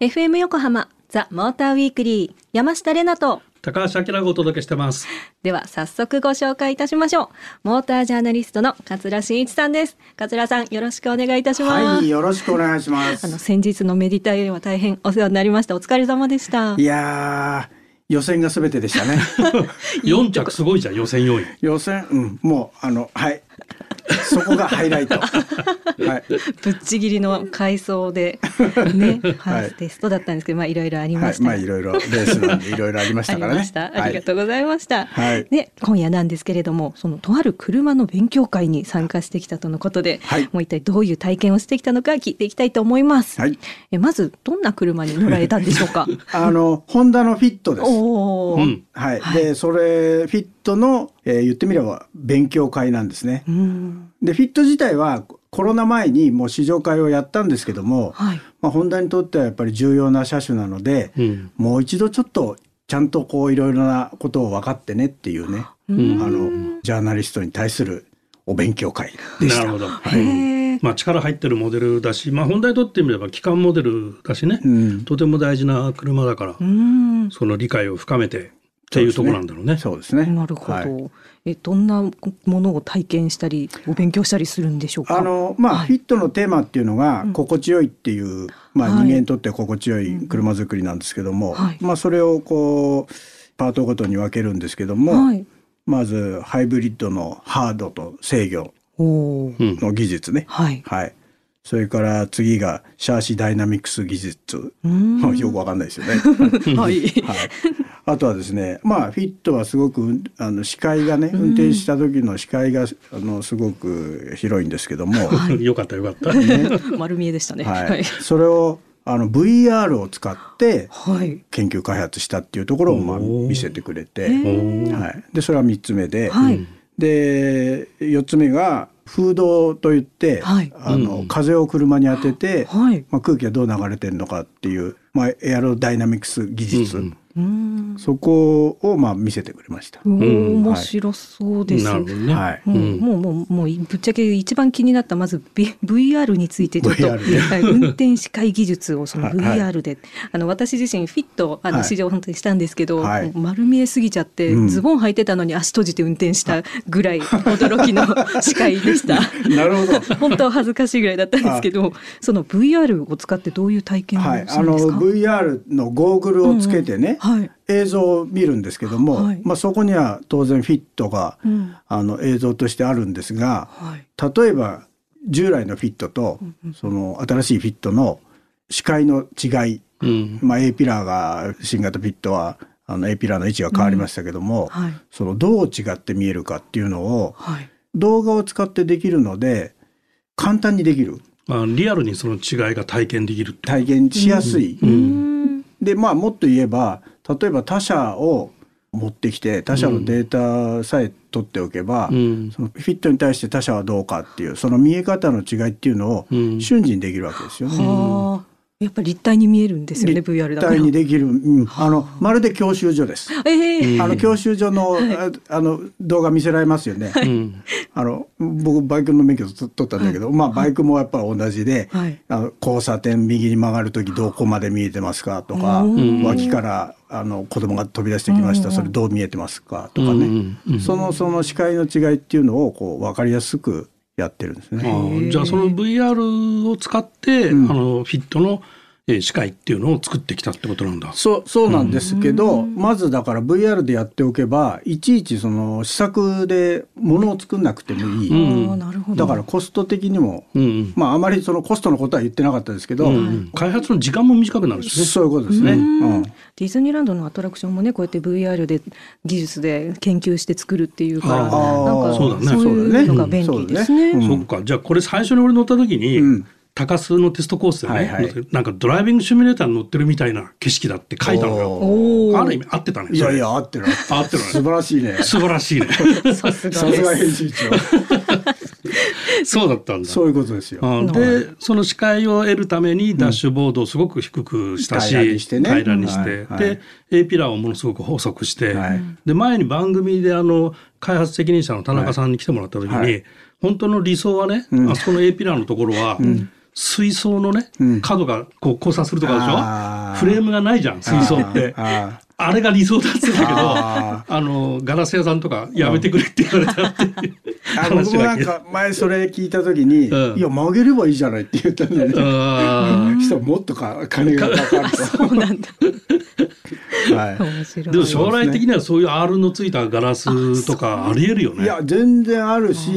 FM 横浜ザ・モーターウィークリー山下れなと高橋明がお届けしてます。では早速ご紹介いたしましょうモータージャーナリストの桂真一さんです桂さんよろしくお願いいたします、はい、よろしくお願いしまあのす。先日のメディタイは大変お世話になりましたお疲れ様でしたいやー、予選がすべてでしたね。4着すごいじゃん、予選4位。予選、うん、もう、あの、はい。そこがハイライト。はい。ぶっちぎりの回想でね、は はいい、テストだったんですけどまあいろいろありはい、ました、まあ、いろいろレースなんで、いろいろありましたからね。ました。ありがう。とうございました。はいで、今夜なんですけれども、そのとある車の勉強会に参加してきたとのことで、はいもう一体どういう体験をしてきたのか聞いていきたいと思います。はい。えまずどんな車に乗られたんでしょうか？あの、ホンダのフィットです。おお、うん。はい。はいで、それ、フィットの、えー言ってみれば勉強会なんですねう。ん、で、フィット自体はコロナ前にもう試乗会をやったんですけども、はい。まあ、ホンダにとってはやっぱり重要な車種なので、うん。もう一度ちょっとちゃんとこういろいろなことを分かってねっていうね、うんあのジャーナリストに対するお勉強会でした。なるほど。へえ。まあ力入ってるモデルだし、まあ本題にとってみれば機関モデルだしね、うん、とても大事な車だから、うん。その理解を深めてっていうところなんだろうね。そうですね。なるほど、はいえどんなものを体験したりお勉強したりするんでしょうか？あのまあ、はいフィットのテーマっていうのがうん心地よいっていう、まあ、はい人間にとって心地よい車作りなんですけども、はいまあ、それをこうパートごとに分けるんですけども、はい。まずハイブリッドのハードと制御。の技術ね、はい。はい、それから次がシャーシダイナミクス技術、よくわかんないですよね。はい。はい、あとはですねまあフィットはすごくうんあの視界がね運転した時の視界があのすごく広いんですけども、よかったよかった。丸見えでしたね。はいはい。それをあの VR を使ってはい。研究開発したっていうところをまあ見せてくれて、はい、でそれは3つ目で、はい。で4つ目が風洞といって、はいあのうん風を車に当てて、はい。まあ、空気がどう流れてるのかっていう、まあ、エアロダイナミクス技術、うんうん。そこをまあ見せてくれました。面白そうです。なるほどね。はいもう、うんもうもうもうぶっちゃけ一番気になったまず、VR についてちょっと、はい運転視界技術をそのはい VR で、あの私自身フィットあのはい試乗本当にしたんですけど、丸見えすぎちゃって、うんズボン履いてたのに足閉じて運転したぐらい驚きの 視界でした。なるほど。本当恥ずかしいぐらいだったんですけど、その VR を使ってどういう体験をすはい、るんですか。あの VR のゴーグルをつけてね、はい。映像を見るんですけども、はいまあ、そこには当然フィットが、うんあの映像としてあるんですがはい。例えば従来のフィットと、その新しいフィットの視界の違い、うん。まあ、A ピラーが新型フィットはあの A ピラーの位置が変わりましたけども、はい。そのどう違って見えるかっていうのをはい。動画を使ってできるので簡単にできるまあリアルにその違いが体験できるって。体験しやすい。うーん。でまあもっと言えば例えば他社を持ってきて他社のデータさえ取っておけば、うん。そのフィットに対して他社はどうかっていうその見え方の違いっていうのをうん瞬時にできるわけですよね。はあ。やっぱり立体に見えるんですよね、VR だ立から。体にできる、うん、あ。のまるで教習所です。ええ。あの教習所の,、ああの動画見せられますよね。うん。あの僕バイクの免許取ったんだけど、まあバイクもやっぱり同じで、はい。あの交差点右に曲がる時どこまで見えてますかとか、うん脇からあの子供が飛び出してきました、うんそれどう見えてますかとかね、うんうんそのその視界の違いっていうのをこう分かりやすくやってるんですあね。ーじゃあその VR を使って、うんあのフィットのえー視界っていうのを作ってきたってことなんだ。そうそうなんですけど、まずだから VR でやっておけばいちいちその試作でものを作んなくてもいい、うん。ああ、なるほど。だからコスト的にもうんうん。まああまりそのコストのことは言ってなかったですけど、うんうん。開発の時間も短くなるしね。そういうことですね。うん。ディズニーランドのアトラクションもねこうやって VR で技術で研究して作るっていうからなんあかーそうだね。そういうのが便利ですね。うん。そっか。じゃあこれ最初に俺乗った時に、うん高須のテストコースでね、はいはい。なんかドライビングシミュレーターに乗ってるみたいな景色だって書いたのよ。ある意味合ってたね。いやいやそ合ってる。合ってる素晴らしいね。れ素晴らしいね。さすが。編集長。そうだったんだ。そういうことですよ。うんでその視界を得るためにダッシュボードをすごく低くしたし、平らにしてね。平らにして。はいはい。で A ピラーをものすごく細くして、はい。で前に番組であの開発責任者の田中さんに来てもらった時に、はい。本当の理想はね、うん。あそこの A ピラーのところは、水槽のね、うん。角がこう交差するとかでしょ？フレームがないじゃん水槽って。ああれが理想だって言ってたけどああのガラス屋さんとかやめてくれって言われたっていうあ僕もなんか前それ聞いた時に「うん。いや曲げればいいじゃない」って言ったんだよね。あ したらもっとか金がかかる そうなんだ。と。はい。でも将来的にはそういう R のついたガラスとかありえるよね。いや全然あるし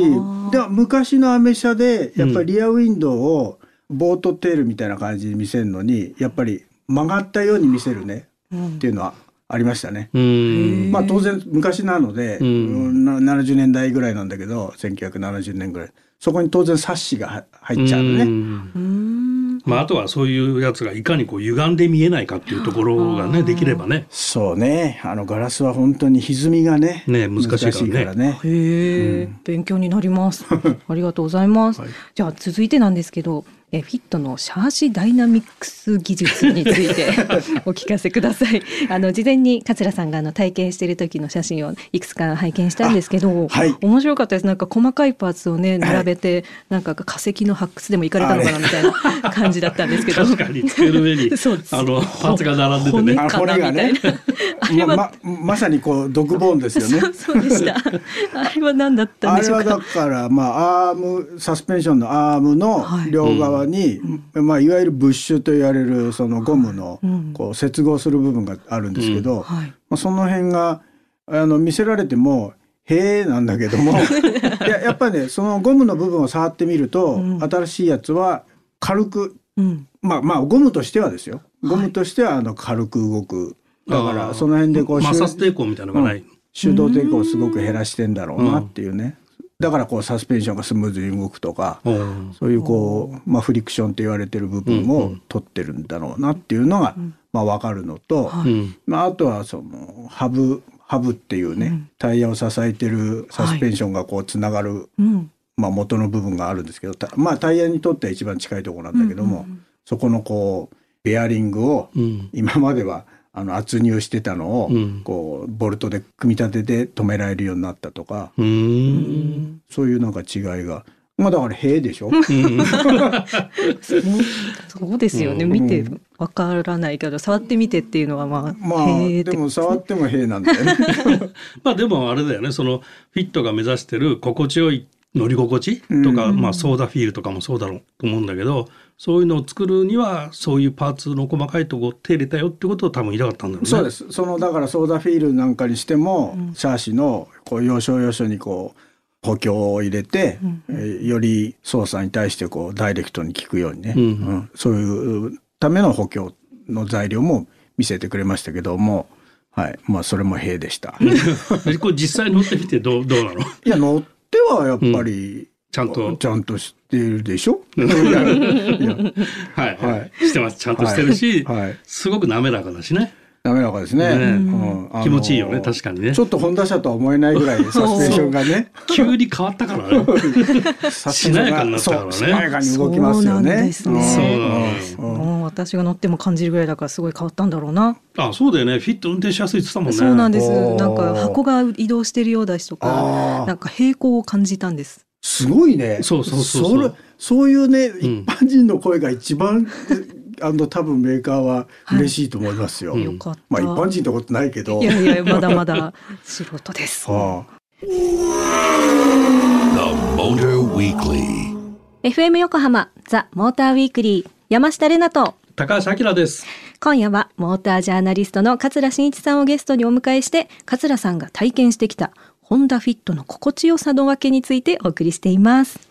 でも昔のアメ車でやっぱりリアウィンドウをボートテールみたいな感じに見せるのにやっぱり曲がったように見せるねうん。っていうのはありましたね。うん。まあ当然昔なので、うん。うんな70年代ぐらいなんだけど1970年ぐらい。そこに当然サッシがは入っちゃうのね。まあ、あとはそういうやつがいかにこう歪んで見えないかっていうところがねできればね。そうね。あのガラスは本当に歪みがねね難しいからね。ね。へえ、勉強になります。ありがとうございます。はい。じゃあ続いてなんですけど、えフィットのシャーシダイナミックス技術について お聞かせください。あの事前に桂さんがあの体験している時の写真をいくつか拝見したんですけど、はい面白かったです。なんか細かいパーツをね並べて、なんか化石の発掘でも行かれたのかなみたいな感じだったんですけど。確かに机の上に あのパーツが並んでてねあ骨かな骨がねみたいな。あれは、まままさにこう独ボーンですよねそうそうでした。あれは何だったんあれはでしょうか。だからまあアームサスペンションのアームのはい両側に、まあいわゆるブッシュと言われるそのゴムのうん。こう接合する部分があるんですけど、はい。まあその辺があの見せられてもへえなんだけども いややっぱりねそのゴムの部分を触ってみると、うん。新しいやつは軽くうん。まあまあゴムとしてはですよ。ゴムとしてはあの軽く動く。だからその辺でこう摩擦抵抗みたいなのがない、手動抵抗をすごく減らしてんだろうなっていうね、だからこうサスペンションがスムーズに動くとか、うん。そういうこう、まあ、フリクションって言われてる部分を取ってるんだろうなっていうのが、まあ、分かるのと、はい。うん。まあ、あとはそのハブハブっていうね、タイヤを支えてるサスペンションがこうつながる、うん。まあ、元の部分があるんですけどたまあタイヤにとっては一番近いところなんだけども、そこのこうベアリングをうん。今まではあの圧入してたのを、うん。こうボルトで組み立てて止められるようになったとか、うそういうなんか違いが。まあだから「へえ」でしょ？そう そうですよね。うん見てわからないけど、触ってみてっていうのはまあ、まあへーって。でも触っても「へえ」なんだよね。まあでもあれだよね。そのフィットが目指してる心地よい乗り心地とか、うん。まあソーダフィールとかもそうだろうと思うんだけどそういうのを作るにはそういうパーツの細かいとこ手入れたよってことを多分言いたかったんだろうね。そうです。そのだからソーダフィールなんかにしても、シャーシのこう要所要所にこう補強を入れて、えーより操作に対してこうダイレクトに効くようにね、うん。うん。そういうための補強の材料も見せてくれましたけども、はい、まあそれも兵でした。でこれ実際乗ってみてどうどうなの？いや乗ってはやっぱり、ちゃんと。ちゃんとしてるでしょ？いやいや。はい、は、はい。してます。ちゃんとしてるし、はい。はい。すごく滑らかだしね。滑らかですね。ねうん。気持ちいいよね確かにね。ちょっとホンダ車とは思えないぐらいサスペンションがね。急に変わったからね。しなやかになったからね。そうしなやかに動きますよそうなんね。ですね。そう。なのよもう私が乗っても感じるぐらいだからすごい変わったんだろうな。あそうだよね。フィット運転しやすいって言ってたもんね。そうなんです。なんか箱が移動してるようだしとあか、ー。なんか平行を感じたんです。すごいね。そうそうそうそうれそういうね、ん一般人の声が一番 あの多分メーカーは嬉しいと思いますよ。うんよかった。まあ一般人ってことないけど。いやいやまだまだ素人です。は The Motor Weekly. FM 横浜ザ・モーターウィークリー山下れなと高橋明です今夜はモータージャーナリストの桂真一さんをゲストにお迎えして桂さんが体験してきたホンダフィットの心地よさのわけについてお送りしています。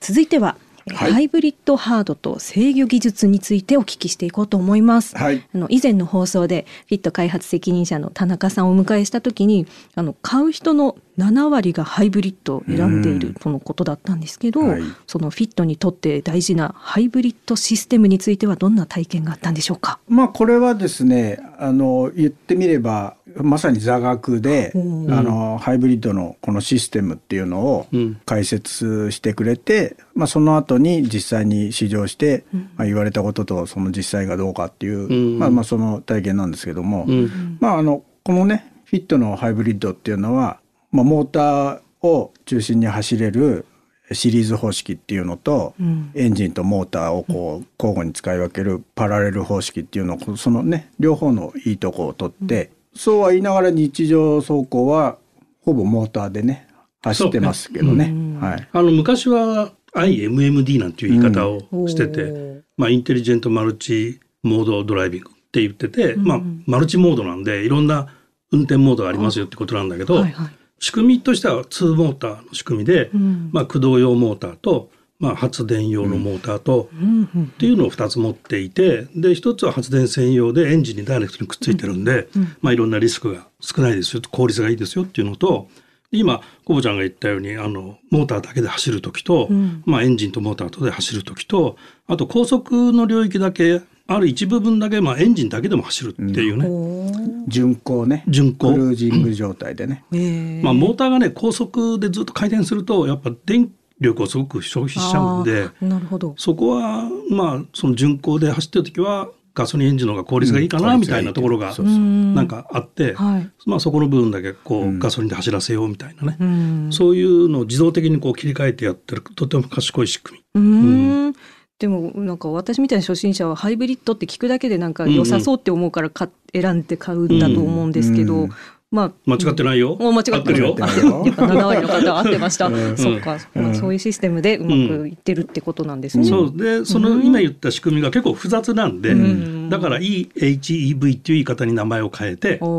続いては、えはい。ハイブリッドハードと制御技術についてお聞きしていこうと思います、はい。あの以前の放送でフィット開発責任者の田中さんをお迎えした時にあの買う人の7割がハイブリッドを選んでいるとのことだったんですけど、はい。そのフィットにとって大事なハイブリッドシステムについてはどんな体験があったんでしょうか？まあこれはですねあの言ってみればまさに座学で、うん。あのハイブリッドのこのシステムっていうのをうん。解説してくれて、まあ、その後に実際に試乗して、まあ、言われたこととその実際がどうかっていう、うん。まあ、まあその体験なんですけども、うん。まあ、あのこのねフィットのハイブリッドっていうのは、まあ、モーターを中心に走れる、シリーズ方式っていうのと、うん。エンジンとモーターをこう交互に使い分けるパラレル方式っていうのをそのね両方のいいとこを取って、そうは言いながら日常走行はほぼモーターでね走ってますけどね。うん。はい。あの昔は IMMD なんていう言い方をしてて、うんまあ、インテリジェントマルチモードドライビングって言ってて、うんまあ、マルチモードなんでいろんな運転モードがありますよってことなんだけど、はいはい仕組みとしては2モーターの仕組みで、うん。まあ、駆動用モーターと、まあ、発電用のモーターと、っていうのを2つ持っていてで1つは発電専用でエンジンにダイレクトにくっついてるんで、うんまあ、いろんなリスクが少ないですよ効率がいいですよっていうのと今コボちゃんが言ったようにあのモーターだけで走る時と、うん。まあ、エンジンとモーターとで走る時とあと高速の領域だけある一部分だけ、まあ、エンジンだけでも走るっていうね、おー巡航ね。巡航。クルージング状態でね。まあ、モーターがね高速でずっと回転するとやっぱ電力をすごく消費しちゃうんで。なるほど。そこはまあその巡航で走ってる時はガソリンエンジンの方が効率がいいかなうんみたいなところがなんかあって、はい。まあそこの部分だけこううん。ガソリンで走らせようみたいなね、うん。そういうのを自動的にこう切り替えてやってるとても賢い仕組うーんでもなんか私みたいな初心者はハイブリッドって聞くだけでなんか良さそうって思うからか選んで買うんだと思うんですけど、うん。まあみ間違ってないよ、もう間違ってるよ。やっぱ7割の方は合ってました。うん。そっか、まあ、そういうシステムでうまくいってるってことなんですね。そう。でその今言った仕組みが結構複雑なんで、うん。だから EHEV っていう言い方に名前を変えて、まあ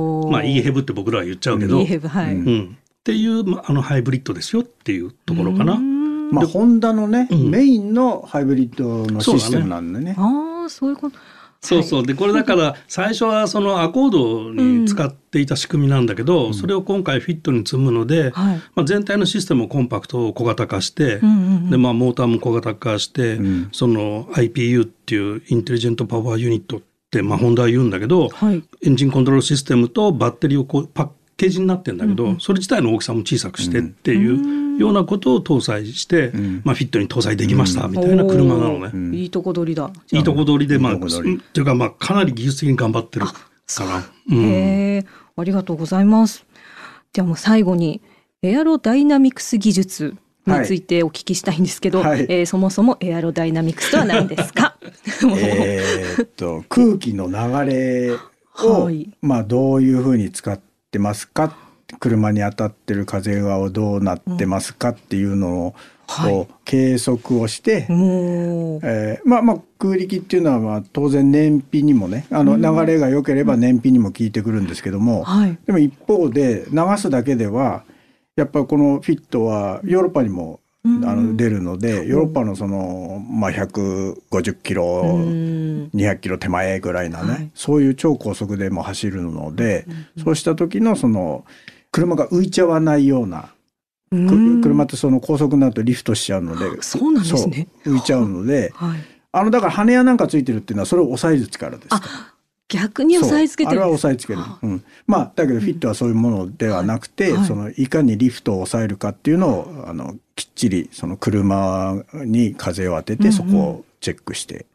EHEV って僕らは言っちゃうけど、はい。うん。うん、っていう、まあ、あのハイブリッドですよっていうところかな。うんまあホンダのね、うんメインのハイブリッドのシステムなんでね。ああ、そういうこと。そうそうでこれだから 最初はそのアコードに使っていた仕組みなんだけど、それを今回フィットに積むので、はい。まあ、全体のシステムをコンパクト小型化して、うんうんうんでまあ、モーターも小型化して、うんその IPU っていうインテリジェントパワーユニットって、まあ、ホンダは言うんだけどはい。エンジンコントロールシステムとバッテリーをこうパッケージになってんだけど、それ自体の大きさも小さくしてっていうようなことを搭載して、ん。まあ、フィットに搭載できましたみたいな車なのね。いいとこ取りだ。いいとこ取りで、まあ、いいとこ取り。っていうか、まあ、かなり技術的に頑張ってるから。うん。へえ、ありがとうございます。じゃあもう最後にエアロダイナミクス技術についてお聞きしたいんですけど、はい。えーそもそもエアロダイナミクスとは何ですか？もう。えーっと空気の流れを、はい。まあどういうふうに使ってますか？車に当たってる風がどうなってますかっていうのを、計測をして、えーまあまあ空力っていうのはまあ当然燃費にもねあの流れが良ければ燃費にも効いてくるんですけども、はい。でも一方で流すだけではやっぱこのフィットはヨーロッパにもあの出るのでヨーロッパのその、まあ、150キロうん。200キロ手前ぐらいなね、はい。そういう超高速でも走るので、そうした時のその車が浮いちゃわないような、車ってその高速になるとリフトしちゃうのでそうなんですね。浮いちゃうのではい。あのだから羽屋なんかついてるっていうのはそれを抑える力ですか？ら。逆に押さえつけてそうあれはる。押さえつける、うん、まあだけどフィットはそういうものではなくて、はいそのいかにリフトを抑えるかっていうのをあのきっちりその車に風を当てうんうん。てそこをチェックして、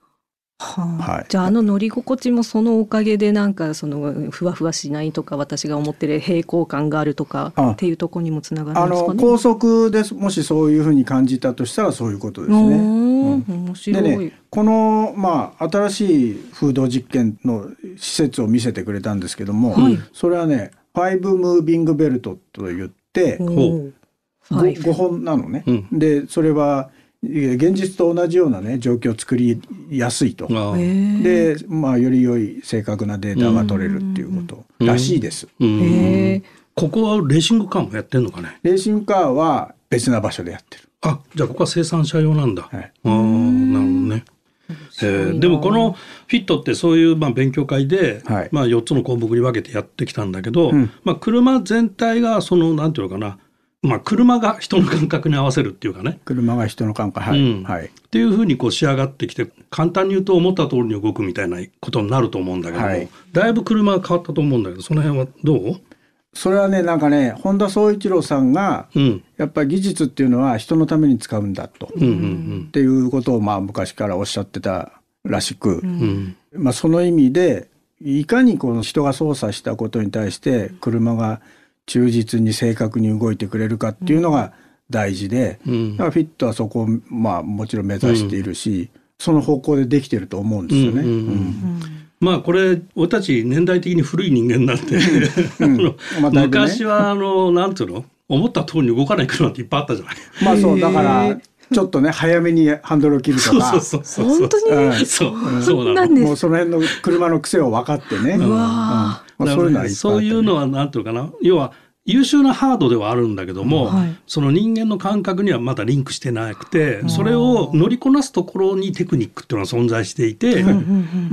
はあ。はい。じゃああの乗り心地もそのおかげでなんかそのふわふわしないとか私が思ってる平行感があるとかあ。っていうところにもつながるあんですかね？の高速でもしそういうふうに感じたとしたらそういうことですおね。ー面白い。でねこの、まあ、新しい風土実験の施設を見せてくれたんですけども、はいそれはねファイブムービングベルトと言っておほーごはい5本なのね。うんでそれはえ現実と同じようなね状況を作りやすいと。でまあより良い正確なデータが取れるっていうことらしいです。ここはレーシングカーもやってんのかね？レーシングカーは別な場所でやってる。あじゃあここは生産者用なんだ、はい。ああなるほどね。えー。でもこのフィットってそういうまあ勉強会で、はい。まあ、4つの項目に分けてやってきたんだけど、うん。まあ、車全体がそのなんていうのかな、まあ、車が人の感覚に合わせるっていうかね。車が人の感覚。はい、うん。はい。っていうふうにこう仕上がってきて簡単に言うと思った通りに動くみたいなことになると思うんだけども、はい。だいぶ車が変わったと思うんだけどその辺はどう？それはねなんかね本田宗一郎さんがうん。やっぱり技術っていうのは人のために使うんだと、うんうんっていうことをまあ昔からおっしゃってたらしく、うん。うんまあ、その意味でいかにこの人が操作したことに対して車が忠実に正確に動いてくれるかっていうのが大事で、うん。だからフィットはそこをまあもちろん目指しているし、その方向でできてると思うんですよね。うんうんうん。うんまあこれ俺たち年代的に古い人間なんで、あのまあだいぶね。昔はあのなんていうの？思った通りに動かない車っていっぱいあったじゃない。まあそうだかへらちょっとね早めにハンドルを切るとそうかそうそうそう。本当に？う。ん。そうそうなんです。もうその辺の車の癖を分かってね。うわー。うん。まあ、そういうのはいっぱいあってそういうのはなんていうのかな？要は優秀なハードではあるんだけども、はい。その人間の感覚にはまだリンクしてなくてそれを乗りこなすところにテクニックっていうのが存在していて、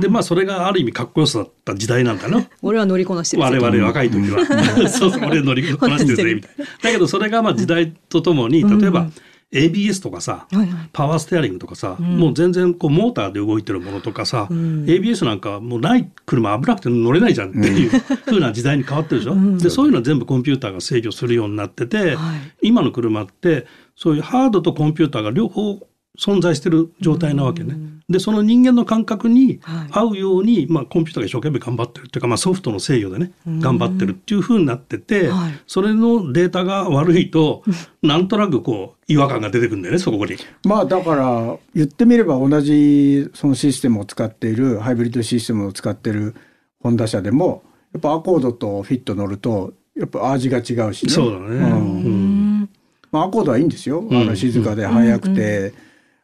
でまあそれがある意味かっこよさだった時代なんだな。俺は乗りこなしてる。我々若い時は、そうそう俺乗りこなしてるぜみたいな。だけどそれがまあ時代とともに例えば ABS とかさ、はいはい。パワーステアリングとかさ、ん。もう全然こうモーターで動いてるものとかさ、ん。ABS なんかもうない車危なくて乗れないじゃんっていう風な時代に変わってるでしょ、ん。でそういうのは全部コンピューターが制御するようになってて、はい。今の車ってそういうハードとコンピューターが両方存在してる状態なわけね。でその人間の感覚にはい。合うように、まあ、コンピューターが一生懸命頑張ってるっていうか、まあ、ソフトの制御でね頑張ってるっていう風になってて、はい。それのデータが悪いとなんとなくこう違和感が出てくるんだよねそこに。まあだから言ってみれば同じそのシステムを使っているハイブリッドシステムを使っているホンダ車でもやっぱアコードとフィット乗るとやっぱ味が違うしね。そうだね、うん。うん。まあ、アコードはいいんですよ。あうん。の静かで速くて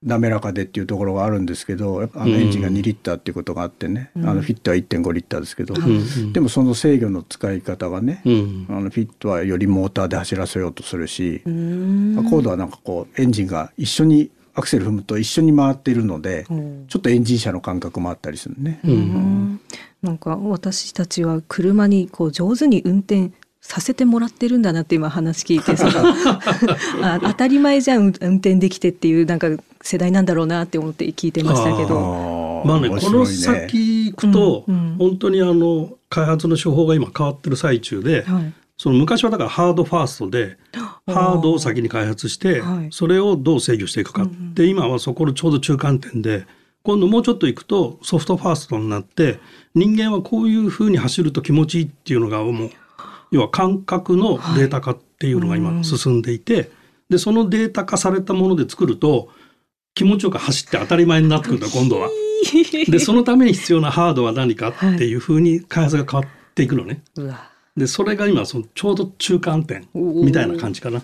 滑らかでっていうところがあるんですけど、やっぱあのエンジンが2リッターっていうことがあってね、あのフィットは1.5リッターですけど、んでもその制御の使い方がね、うん。あのフィットはよりモーターで走らせようとするし、うん。アコードはなんかこうエンジンが一緒にアクセル踏むと一緒に回っているので、うん。ちょっとエンジン車の感覚もあったりするね。うん。なんか私たちは車にこう上手に運転させてもらってるんだなって今話聞いてその あ当たり前じゃん運運転できてっていうなんか世代なんだろうなって思って聞いてましたけど。まあね、面この先行くと、うんうん。本当にあの開発の手法が今変わってる最中で、はい。その昔はだからハードファーストでハードを先に開発して、はい。それをどう制御していくか、で今はそこのちょうど中間点で今度もうちょっと行くとソフトファーストになって人間はこういうふうに走ると気持ちいいっていうのがもう要は感覚のデータ化っていうのが今進んでいて、でそのデータ化されたもので作ると気持ちよく走って当たり前になってくるんだ今度は。でそのために必要なハードは何かっていうふうに開発が変わっていくのね。うわでそれが今そのちょうど中間点みたいな感じかな。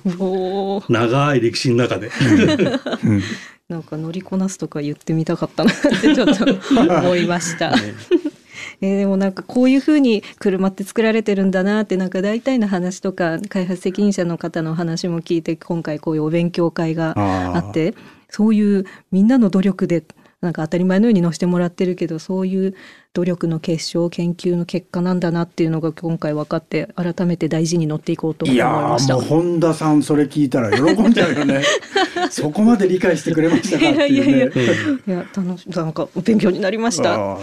長い歴史の中で。なんか乗りこなすとか言ってみたかったなってちょっと思いました。えーでもなんかこういうふうに車って作られてるんだなってなんか大体の話とか開発責任者の方の話も聞いて今回こういうお勉強会があってそういうみんなの努力でなんか当たり前のように乗せてもらってるけどそういう努力の結晶研究の結果なんだなっていうのが今回分かって改めて大事に乗っていこうと思いいやましたーもう。本田さんそれ聞いたら喜んじゃうよね そこまで理解してくれましたかっていうねいやいやいやいや楽しなんか勉強になりました。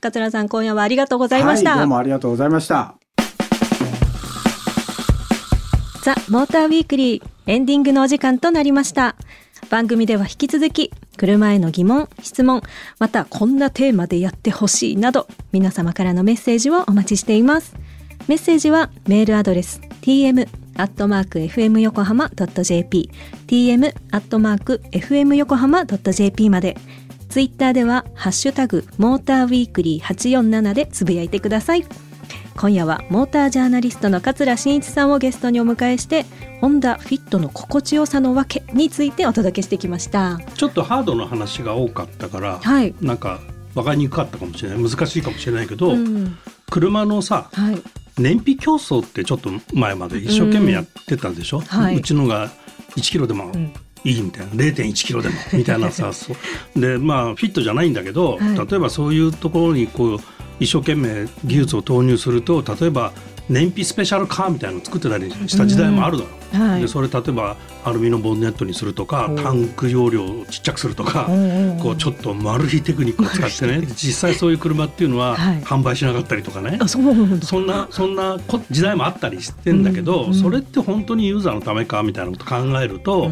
桂さん今夜はありがとうございました。はい、どうもありがとうございましたザ・モーターウィークリーエンディングのお時間となりました。番組では引き続き車への疑問、質問、またこんなテーマでやってほしいなど皆様からのメッセージをお待ちしています。メッセージはメールアドレス tm アットマーク fm 横浜 .jp tm アットマーク fm 横浜 .jp までツイッターではハッシュタグモーターウィークリー847でつぶやいてください。今夜はモータージャーナリストの桂真一さんをゲストにお迎えしてホンダフィットの心地よさのわけについてお届けしてきました。ちょっとハードの話が多かったから、はい。なんか分かりにくかったかもしれない。難しいかもしれないけど、うん。車のさはい。燃費競争ってちょっと前まで一生懸命やってたでしょ、うはい。うちのが1キロでもんいいみたいな。0.1キロでもみたいなさ そう。でまあフィットじゃないんだけど、はい。例えばそういうところにこう一生懸命技術を投入すると例えば燃費スペシャルカーみたいなのを作ってたりした時代もあるだろう、はい。でそれ例えばアルミのボンネットにするとかタンク容量をちっちゃくするとか、こうちょっとマル秘テクニックを使ってね。実際そういう車っていうのははい。販売しなかったりとかね、あそう。なんだそんなそんなこ時代もあったりしてんだけど、それって本当にユーザーのためかみたいなこと考えると、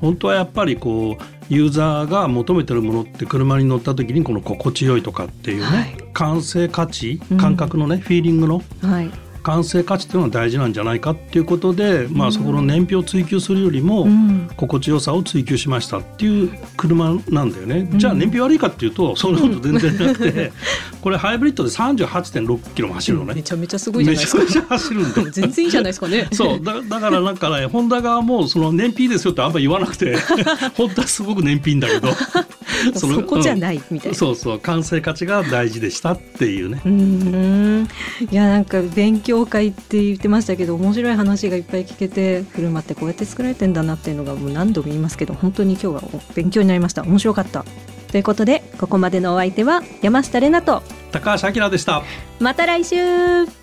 本当はやっぱりこうユーザーが求めてるものって車に乗った時にこの心地よいとかっていうね、はい。感性価値感覚のね、フィーリングのはい完成価値っていうのは大事なんじゃないかっていうことで、まあ、そこの燃費を追求するよりもうん。心地よさを追求しましたっていう車なんだよね。じゃあ燃費悪いかっていうとそんなこと全然なくて これハイブリッドで38.6キロも走るのね。めちゃめちゃすごいじゃないですか。めちゃめちゃ走るんだよ。全然いいじゃないですかね。そう。だだからなんかねホンダ側もその燃費ですよってあんま言わなくて 本当はすごく燃費いいんだけど。のそこじゃないみたいな。そうそう。完成価値が大事でしたっていうね。うーん。いやなんか勉強会って言ってましたけど面白い話がいっぱい聞けて車ってこうやって作られてんだなっていうのがもう何度も言いますけど本当に今日は勉強になりました。面白かった。ということでここまでのお相手は山下れなと高橋明でした。また来週